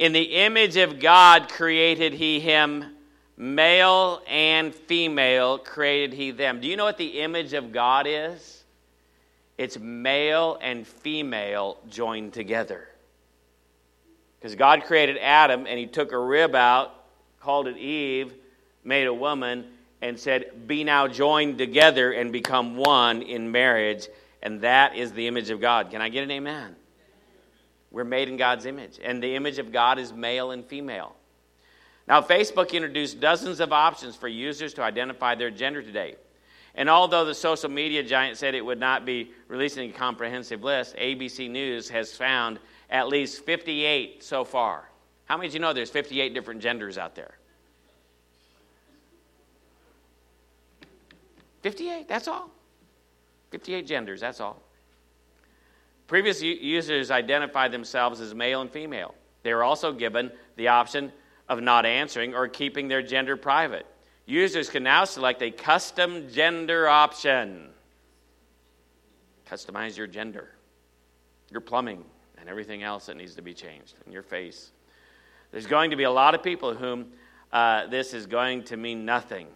In the image of God created he him, male and female created he them. Do you know what the image of God is? It's male and female joined together. Because God created Adam and he took a rib out, called it Eve, made a woman, and said, Be now joined together and become one in marriage. And that is the image of God. Can I get an amen? We're made in God's image, and the image of God is male and female. Now, Facebook introduced dozens of options for users to identify their gender today. And although the social media giant said it would not be releasing a comprehensive list, ABC News has found at least 58 so far. How many of you know there's 58 different genders out there? 58, that's all. 58 genders, that's all. Previous users identified themselves as male and female. They were also given the option of not answering or keeping their gender private. Users can now select a custom gender option. Customize your gender, your plumbing, and everything else that needs to be changed, in your face. There's going to be a lot of people whom uh, this is going to mean nothing.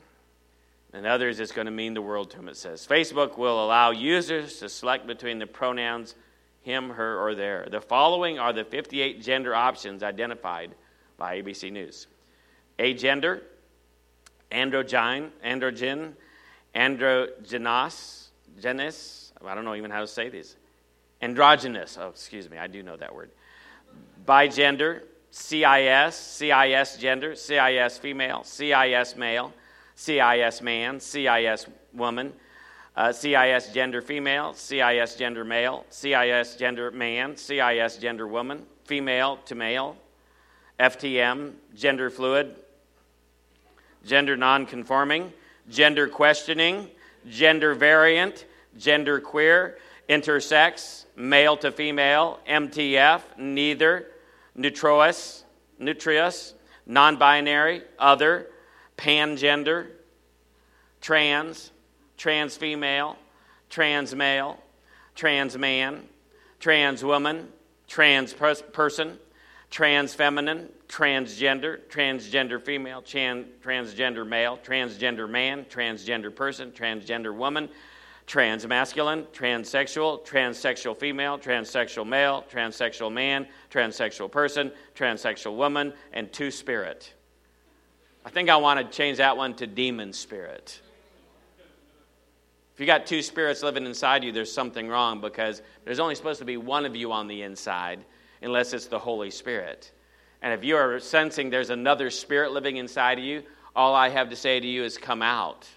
And others, it's going to mean the world to them, it says. Facebook will allow users to select between the pronouns him, her, or their. The following are the 58 gender options identified by ABC News agender, androgyne, androgen, androgynous, genus, I don't know even how to say these, androgynous, oh, excuse me, I do know that word, bigender, CIS, CIS gender, CIS female, CIS male, CIS man, CIS woman, uh, CIS gender female, CIS gender male, CIS gender man, CIS gender woman, female to male, FTM, gender fluid, gender nonconforming, gender questioning, gender variant, gender queer, intersex, male to female, MTF, neither, neutrois, nutrius, non binary, other, pangender, trans, trans female, trans male, trans man, trans woman, trans person, trans feminine, transgender, transgender female, tran- transgender male, transgender man, transgender person, transgender woman, trans masculine, transsexual, transsexual female, transsexual male, transsexual man, transsexual person, transsexual woman, and two spirit. I think I want to change that one to demon spirit. If you got two spirits living inside you, there's something wrong because there's only supposed to be one of you on the inside unless it's the Holy Spirit. And if you are sensing there's another spirit living inside of you, all I have to say to you is come out,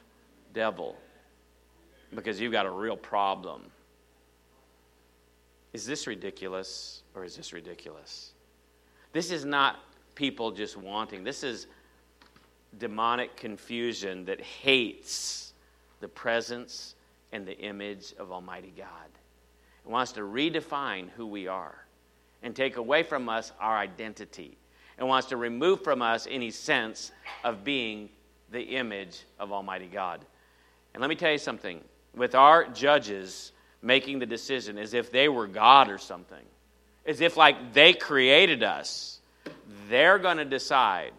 devil, because you've got a real problem. Is this ridiculous or is this ridiculous? This is not people just wanting. This is demonic confusion that hates the presence and the image of Almighty God. It wants to redefine who we are and take away from us our identity. It wants to remove from us any sense of being the image of Almighty God. And let me tell you something with our judges making the decision as if they were God or something, as if like they created us, they're going to decide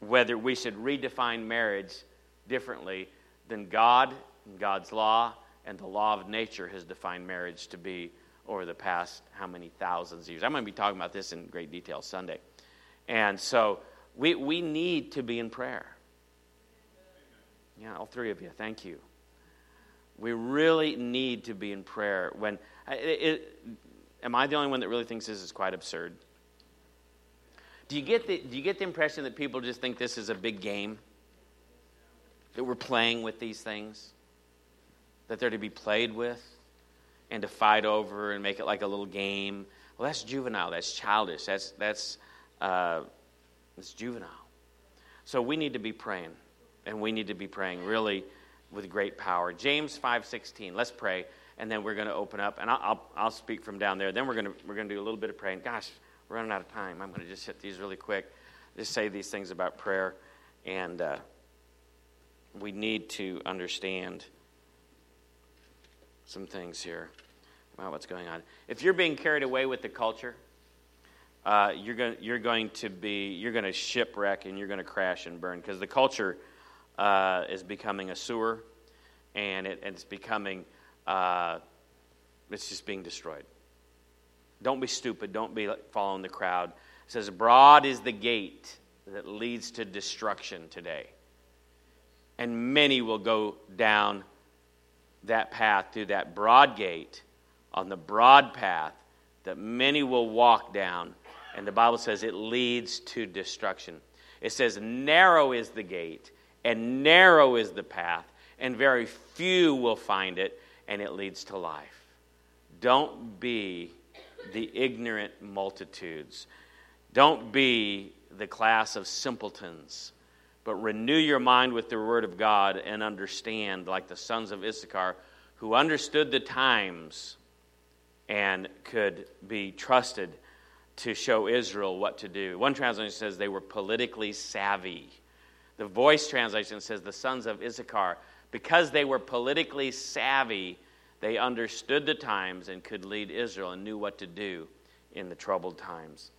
whether we should redefine marriage differently than God and God's law and the law of nature has defined marriage to be over the past how many thousands of years. I'm going to be talking about this in great detail Sunday. And so we, we need to be in prayer. Yeah, all three of you, thank you. We really need to be in prayer. When it, it, am I the only one that really thinks this is quite absurd? Do you get the, do you get the impression that people just think this is a big game? That we're playing with these things, that they're to be played with and to fight over and make it like a little game. Well, that's juvenile. That's childish. That's that's uh, that's juvenile. So we need to be praying, and we need to be praying really with great power. James five sixteen. Let's pray, and then we're going to open up, and I'll, I'll, I'll speak from down there. Then we're going we're to do a little bit of praying. Gosh, we're running out of time. I'm going to just hit these really quick. Just say these things about prayer, and. Uh, we need to understand some things here about what's going on. If you're being carried away with the culture, uh, you're, going, you're going to be, you're going to shipwreck and you're going to crash and burn because the culture uh, is becoming a sewer and it, it's becoming, uh, it's just being destroyed. Don't be stupid. Don't be following the crowd. It says, Broad is the gate that leads to destruction today. And many will go down that path through that broad gate on the broad path that many will walk down. And the Bible says it leads to destruction. It says, Narrow is the gate, and narrow is the path, and very few will find it, and it leads to life. Don't be the ignorant multitudes. Don't be the class of simpletons, but renew your mind with the Word of God and understand, like the sons of Issachar, who understood the times and could be trusted to show Israel what to do. One translation says they were politically savvy. The voice translation says the sons of Issachar, because they were politically savvy, they understood the times and could lead Israel and knew what to do in the troubled times.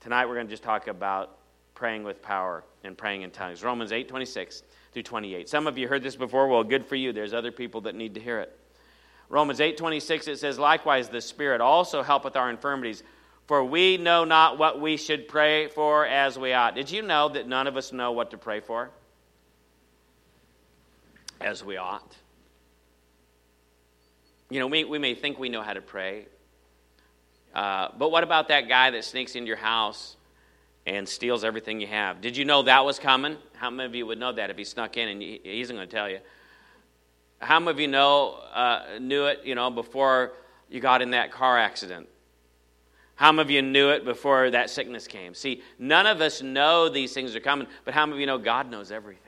Tonight we're going to just talk about praying with power and praying in tongues. Romans 8 26 through 28. Some of you heard this before. Well, good for you. There's other people that need to hear it. Romans 8 26, it says, Likewise, the Spirit also helpeth our infirmities, for we know not what we should pray for as we ought. Did you know that none of us know what to pray for as we ought? You know, we, we may think we know how to pray, uh, but what about that guy that sneaks into your house and steals everything you have? Did you know that was coming? How many of you would know that if he snuck in and he, isn't going to tell you? How many of you know uh, knew it? You know before you got in that car accident. How many of you knew it before that sickness came? See, none of us know these things are coming, but how many of you know God knows everything?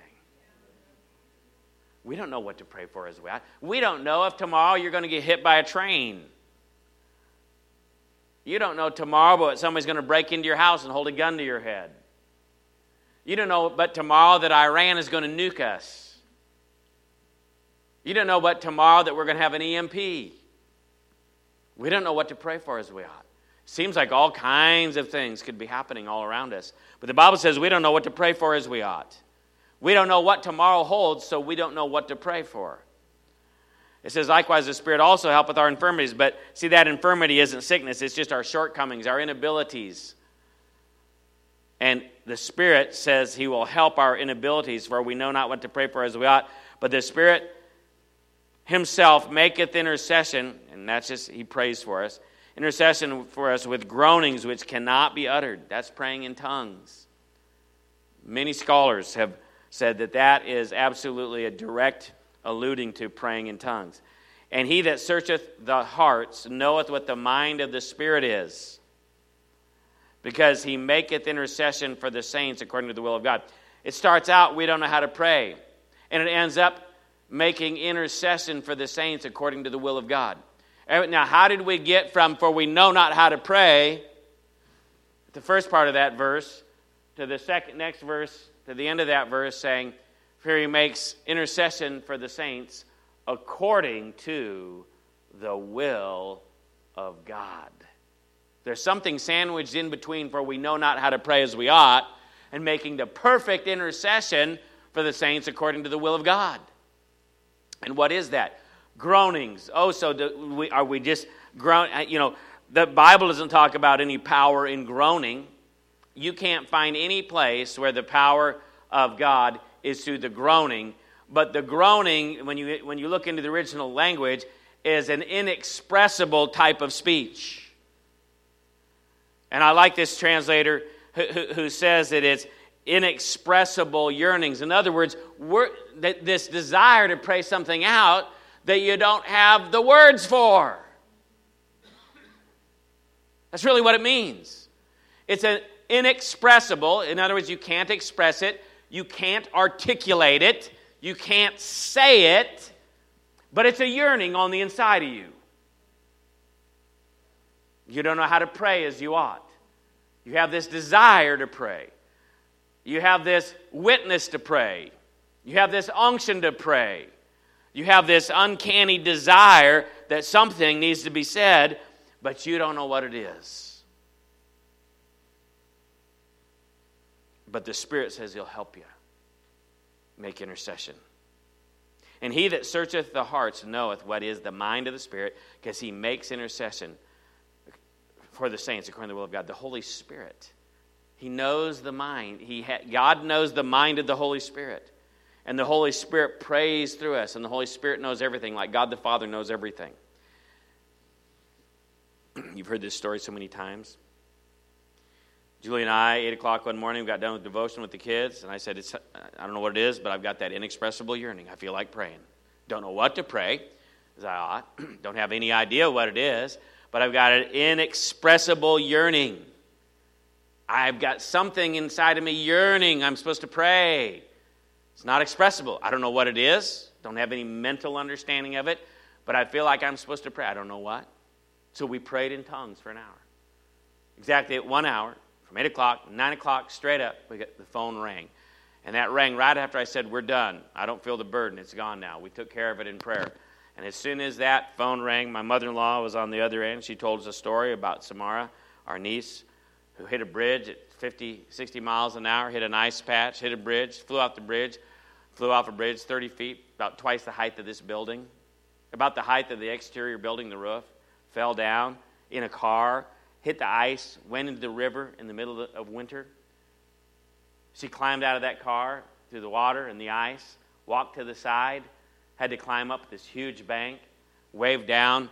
We don't know what to pray for as well. We don't know if tomorrow you're going to get hit by a train. You don't know tomorrow, but somebody's going to break into your house and hold a gun to your head. You don't know, but tomorrow that Iran is going to nuke us. You don't know, but tomorrow that we're going to have an EMP. We don't know what to pray for as we ought. Seems like all kinds of things could be happening all around us. But the Bible says we don't know what to pray for as we ought. We don't know what tomorrow holds, so we don't know what to pray for. It says, likewise, the Spirit also helpeth our infirmities. But see, that infirmity isn't sickness, it's just our shortcomings, our inabilities. And the Spirit says He will help our inabilities, for we know not what to pray for as we ought. But the Spirit Himself maketh intercession, and that's just, He prays for us, intercession for us with groanings which cannot be uttered. That's praying in tongues. Many scholars have said that that is absolutely a direct alluding to praying in tongues. And he that searcheth the hearts knoweth what the mind of the Spirit is, because he maketh intercession for the saints according to the will of God. It starts out, we don't know how to pray, and it ends up making intercession for the saints according to the will of God. Eh, now, how did we get from, for we know not how to pray, the first part of that verse, to the second, next verse, to the end of that verse, saying, here he makes intercession for the saints according to the will of God. There's something sandwiched in between, for we know not how to pray as we ought, and making the perfect intercession for the saints according to the will of God. And what is that? Groanings. Oh, so we, are we just groan? Uh, you know, the Bible doesn't talk about any power in groaning. You can't find any place where the power of God is through the groaning. But the groaning, when you, when you look into the original language, is an inexpressible type of speech. And I like this translator who, who, who says that it's inexpressible yearnings. In other words, this desire to pray something out that you don't have the words for. That's really what it means. It's an inexpressible, in other words, you can't express it, you can't articulate it, you can't say it, but it's a yearning on the inside of you. You don't know how to pray as you ought. You have this desire to pray. You have this witness to pray. You have this unction to pray. You have this uncanny desire that something needs to be said, but you don't know what it is. But the Spirit says He'll help you make intercession. And he that searcheth the hearts knoweth what is the mind of the Spirit, because he makes intercession for the saints according to the will of God. The Holy Spirit. He knows the mind. He ha- God knows the mind of the Holy Spirit. And the Holy Spirit prays through us, and the Holy Spirit knows everything, like God the Father knows everything. You've heard this story so many times. Julie and I, 8 o'clock one morning, we got done with devotion with the kids, and I said, I don't know what it is, but I've got that inexpressible yearning. I feel like praying. Don't know what to pray, as I ought. don't have any idea what it is, but I've got an inexpressible yearning. I've got something inside of me yearning. I'm supposed to pray. It's not expressible. I don't know what it is, don't have any mental understanding of it, but I feel like I'm supposed to pray. I don't know what. So we prayed in tongues for an hour. Exactly at one hour, from 8 o'clock, 9 o'clock, straight up, we get, the phone rang. And that rang right after I said, We're done. I don't feel the burden. It's gone now. We took care of it in prayer. And as soon as that phone rang, my mother in law was on the other end. She told us a story about Samara, our niece, who hit a bridge at 50, 60 miles an hour, hit an ice patch, hit a bridge, flew off the bridge, flew off a bridge 30 feet, about twice the height of this building, about the height of the exterior building, the roof, fell down in a car, hit the ice, went into the river in the middle of winter. She climbed out of that car through the water and the ice, walked to the side, had to climb up this huge bank, waved down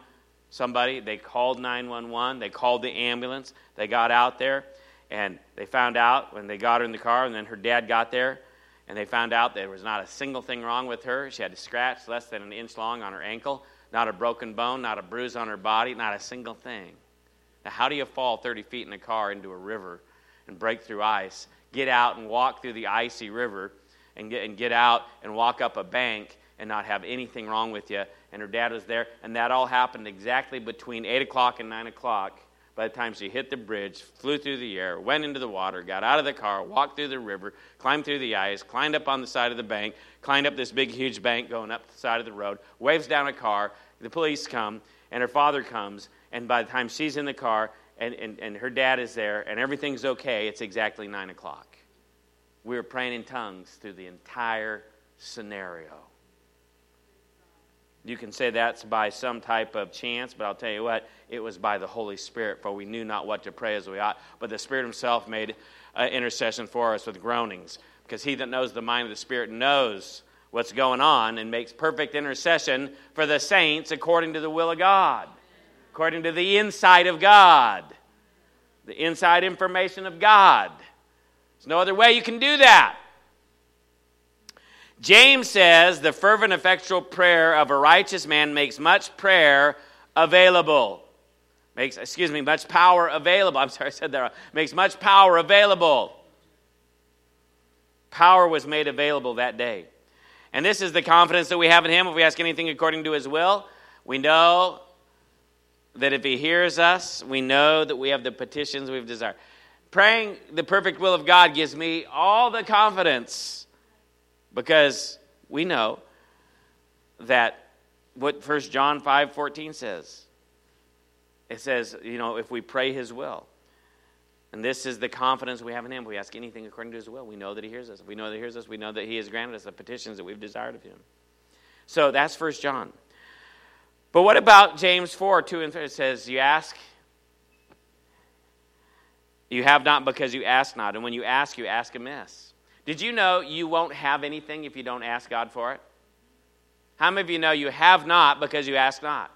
somebody. They called 911, they called the ambulance, they got out there, and they found out when they got her in the car, and then her dad got there, and they found out there was not a single thing wrong with her. She had a scratch less than an inch long on her ankle, not a broken bone, not a bruise on her body, not a single thing. Now, how do you fall 30 feet in a car into a river and break through ice, get out and walk through the icy river, and get, and get out and walk up a bank and not have anything wrong with you? And her dad was there, and that all happened exactly between 8 o'clock and 9 o'clock. By the time she hit the bridge, flew through the air, went into the water, got out of the car, walked through the river, climbed through the ice, climbed up on the side of the bank, climbed up this big, huge bank going up the side of the road, waves down a car. The police come, and her father comes, and by the time she's in the car and, and, and her dad is there and everything's okay, it's exactly 9 o'clock. We were praying in tongues through the entire scenario. You can say that's by some type of chance, but I'll tell you what, it was by the Holy Spirit, for we knew not what to pray as we ought. But the Spirit Himself made uh, intercession for us with groanings, because He that knows the mind of the Spirit knows what's going on and makes perfect intercession for the saints according to the will of God according to the inside of God, the inside information of God. There's no other way you can do that. James says the fervent, effectual prayer of a righteous man makes much prayer available. Makes, excuse me, much power available. I'm sorry, I said that. Makes much power available. Power was made available that day. And this is the confidence that we have in Him. If we ask anything according to His will, we know that if He hears us, we know that we have the petitions we've desired. Praying the perfect will of God gives me all the confidence because we know that what 1 John 5 14 says. It says, you know, if we pray His will. And this is the confidence we have in Him. We ask anything according to His will, we know that He hears us. If we know that He hears us, we know that He has granted us the petitions that we've desired of Him. So that's 1 John. But what about James 4 2 and 3? It says, You ask, you have not because you ask not. And when you ask, you ask amiss. Did you know you won't have anything if you don't ask God for it? How many of you know you have not because you ask not?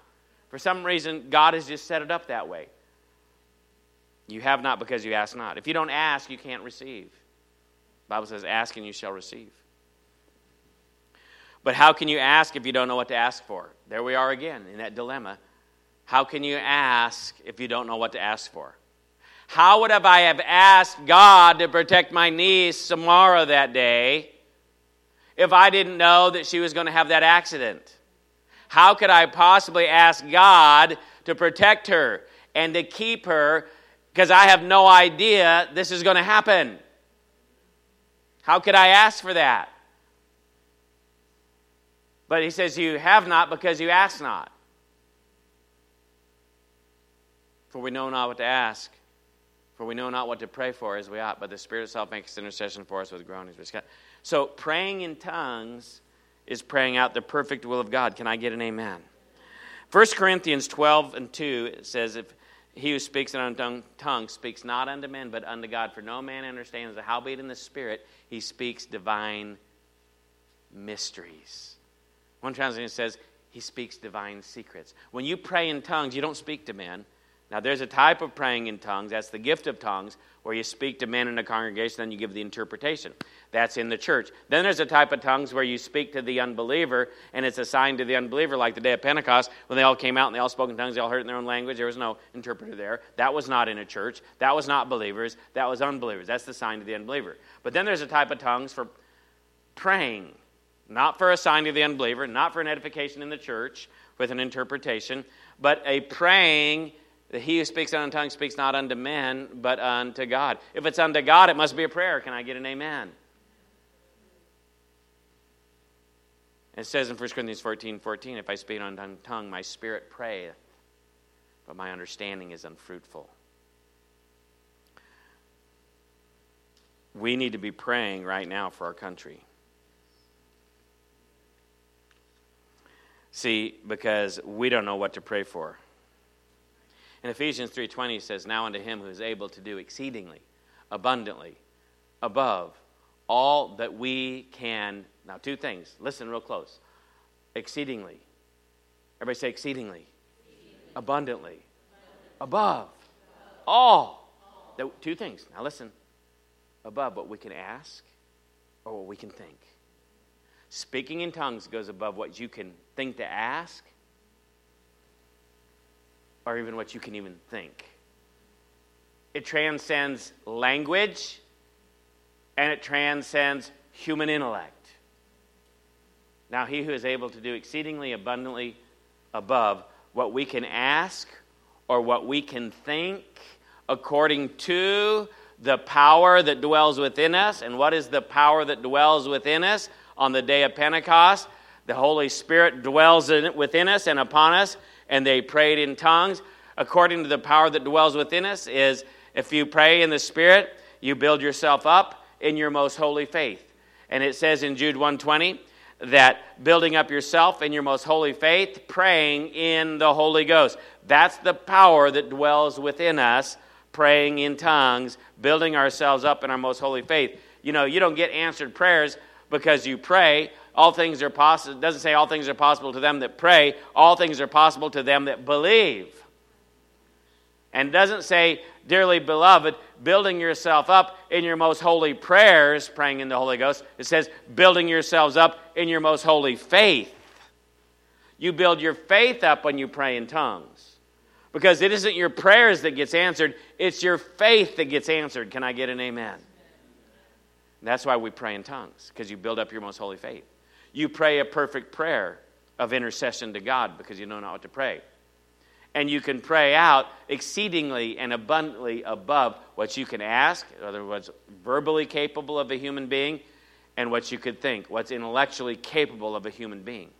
For some reason, God has just set it up that way. You have not because you ask not. If you don't ask, you can't receive. The Bible says, Ask and you shall receive. But how can you ask if you don't know what to ask for? There we are again in that dilemma. How can you ask if you don't know what to ask for? How would I have asked God to protect my niece Samara that day if I didn't know that she was going to have that accident? How could I possibly ask God to protect her and to keep her because I have no idea this is going to happen? How could I ask for that? But he says, You have not because you ask not. For we know not what to ask, For we know not what to pray for as we ought, but the Spirit itself makes intercession for us with groanings. So praying in tongues is praying out the perfect will of God. Can I get an amen? 1 Corinthians 12 and 2 says, If he who speaks in unknown tongue speaks not unto men, but unto God, for no man understands howbeit in the Spirit he speaks divine mysteries. One translation says, he speaks divine secrets. When you pray in tongues, you don't speak to men. Now, there's a type of praying in tongues, that's the gift of tongues, where you speak to men in a congregation, then you give the interpretation. That's in the church. Then there's a type of tongues where you speak to the unbeliever, and it's assigned to the unbeliever, like the day of Pentecost, when they all came out and they all spoke in tongues, they all heard in their own language. There was no interpreter there. That was not in a church. That was not believers. That was unbelievers. That's the sign to the unbeliever. But then there's a type of tongues for praying, not for a sign to the unbeliever, not for an edification in the church with an interpretation, but a praying that he who speaks in tongues speaks not unto men, but unto God. If it's unto God, it must be a prayer. Can I get an amen? It says in 1 Corinthians 14 14, if I speak in unknown tongue, my spirit prayeth, but my understanding is unfruitful. We need to be praying right now for our country. See, because we don't know what to pray for. In Ephesians 3:20 says, "Now unto him who is able to do exceedingly abundantly above all that we can." Now two things. Listen real close. Exceedingly. Everybody say exceedingly. exceedingly. Abundantly. Abundantly. Above. above. All. all. Two things. Now listen. Above what we can ask or what we can think. Speaking in tongues goes above what you can think to ask or even what you can even think. It transcends language and it transcends human intellect. Now, he who is able to do exceedingly abundantly above what we can ask or what we can think, according to the power that dwells within us. And what is the power that dwells within us on the day of Pentecost? The Holy Spirit dwells in, within us and upon us and they prayed in tongues. According to the power that dwells within us, is if you pray in the Spirit, you build yourself up in your most holy faith. And it says in Jude 120 that building up yourself in your most holy faith, praying in the Holy Ghost. That's the power that dwells within us, praying in tongues, building ourselves up in our most holy faith. You know, you don't get answered prayers because you pray all things are possible. It doesn't say all things are possible to them that pray. All things are possible to them that believe. And doesn't say, dearly beloved, building yourself up in your most holy prayers, praying in the Holy Ghost. It says, building yourselves up in your most holy faith. You build your faith up when you pray in tongues. Because it isn't your prayers that gets answered, it's your faith that gets answered. Can I get an amen? That's why we pray in tongues, because you build up your most holy faith. You pray a perfect prayer of intercession to God because you know not what to pray. And you can pray out exceedingly and abundantly above what you can ask, in other words, verbally capable of a human being, and what you could think, what's intellectually capable of a human being.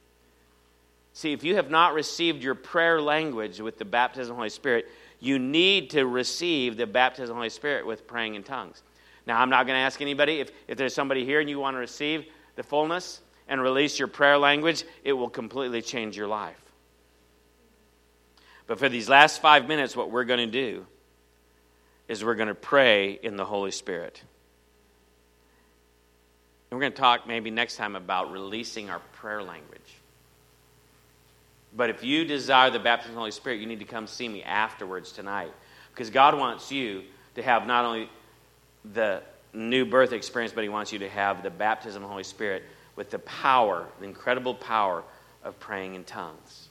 See, if you have not received your prayer language with the baptism of the Holy Spirit, you need to receive the baptism of the Holy Spirit with praying in tongues. Now, I'm not going to ask anybody if, if there's somebody here and you want to receive the fullness, and release your prayer language, it will completely change your life. But for these last five minutes, what we're going to do is we're going to pray in the Holy Spirit. And we're going to talk maybe next time about releasing our prayer language. But if you desire the baptism of the Holy Spirit, you need to come see me afterwards tonight. Because God wants you to have not only the new birth experience, but He wants you to have the baptism of the Holy Spirit with the power, the incredible power of praying in tongues.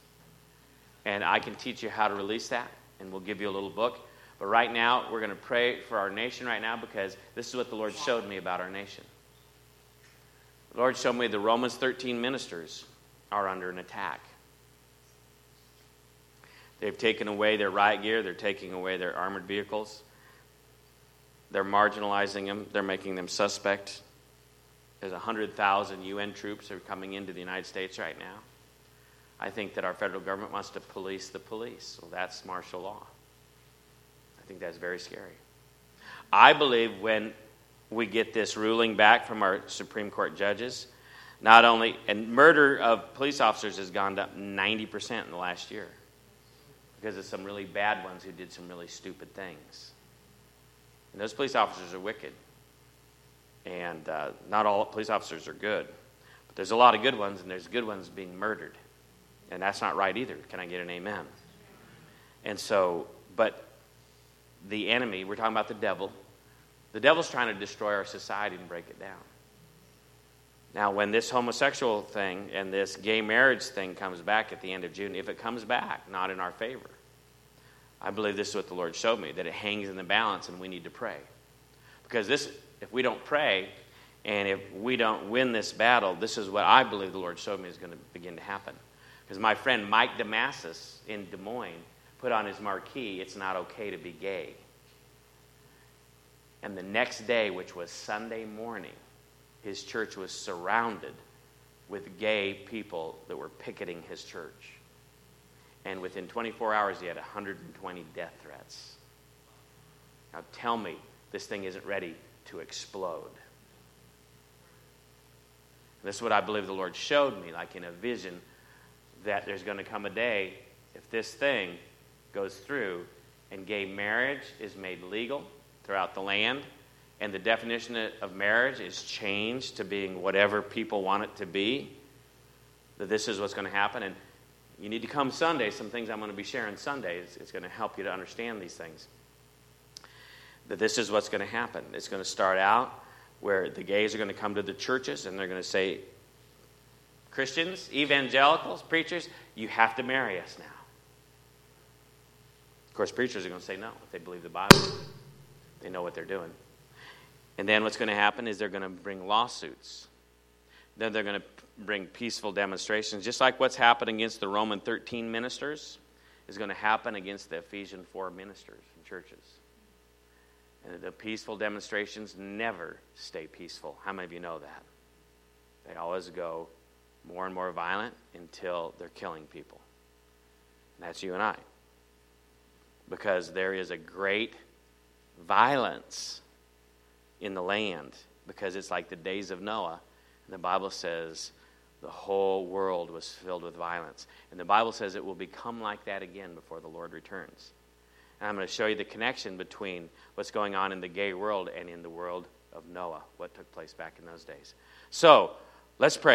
And I can teach you how to release that, and we'll give you a little book. But right now, we're going to pray for our nation right now because this is what the Lord showed me about our nation. The Lord showed me the Romans 13 ministers are under an attack. They've taken away their riot gear, they're taking away their armored vehicles, they're marginalizing them, they're making them suspect. There's 100,000 UN troops are coming into the United States right now. I think that our federal government wants to police the police. Well, that's martial law. I think that's very scary. I believe when we get this ruling back from our Supreme Court judges, not only, and murder of police officers has gone up 90% in the last year because of some really bad ones who did some really stupid things. And those police officers are wicked. And uh, not all police officers are good. But there's a lot of good ones, and there's good ones being murdered. And that's not right either. Can I get an amen? And so, but the enemy, we're talking about the devil. The devil's trying to destroy our society and break it down. Now, when this homosexual thing and this gay marriage thing comes back at the end of June, if it comes back, not in our favor, I believe this is what the Lord showed me that it hangs in the balance and we need to pray. Because this, if we don't pray and if we don't win this battle, this is what I believe the Lord showed me is going to begin to happen. Because my friend Mike Damasus in Des Moines put on his marquee, It's not okay to be gay. And the next day, which was Sunday morning, his church was surrounded with gay people that were picketing his church. And within 24 hours, he had 120 death threats. Now tell me this thing isn't ready to explode. This is what I believe the Lord showed me, like in a vision, that there's going to come a day, if this thing goes through and gay marriage is made legal throughout the land, and the definition of marriage is changed to being whatever people want it to be, that this is what's going to happen. And you need to come Sunday. Some things I'm going to be sharing Sunday. It's, it's going to help you to understand these things. That this is what's going to happen. It's going to start out where the gays are going to come to the churches and they're going to say, Christians, evangelicals, preachers, you have to marry us now. Of course, preachers are going to say no if they believe the Bible. They know what they're doing. And then what's going to happen is they're going to bring lawsuits. Then they're going to bring peaceful demonstrations, just like what's happened against the Roman 13 ministers is going to happen against the Ephesian 4 ministers and churches. And the peaceful demonstrations never stay peaceful. How many of you know that? They always go more and more violent until they're killing people. And that's you and I. Because there is a great violence in the land because it's like the days of Noah. And the Bible says the whole world was filled with violence. And the Bible says it will become like that again before the Lord returns. And I'm going to show you the connection between what's going on in the gay world and in the world of Noah, what took place back in those days. So, let's pray.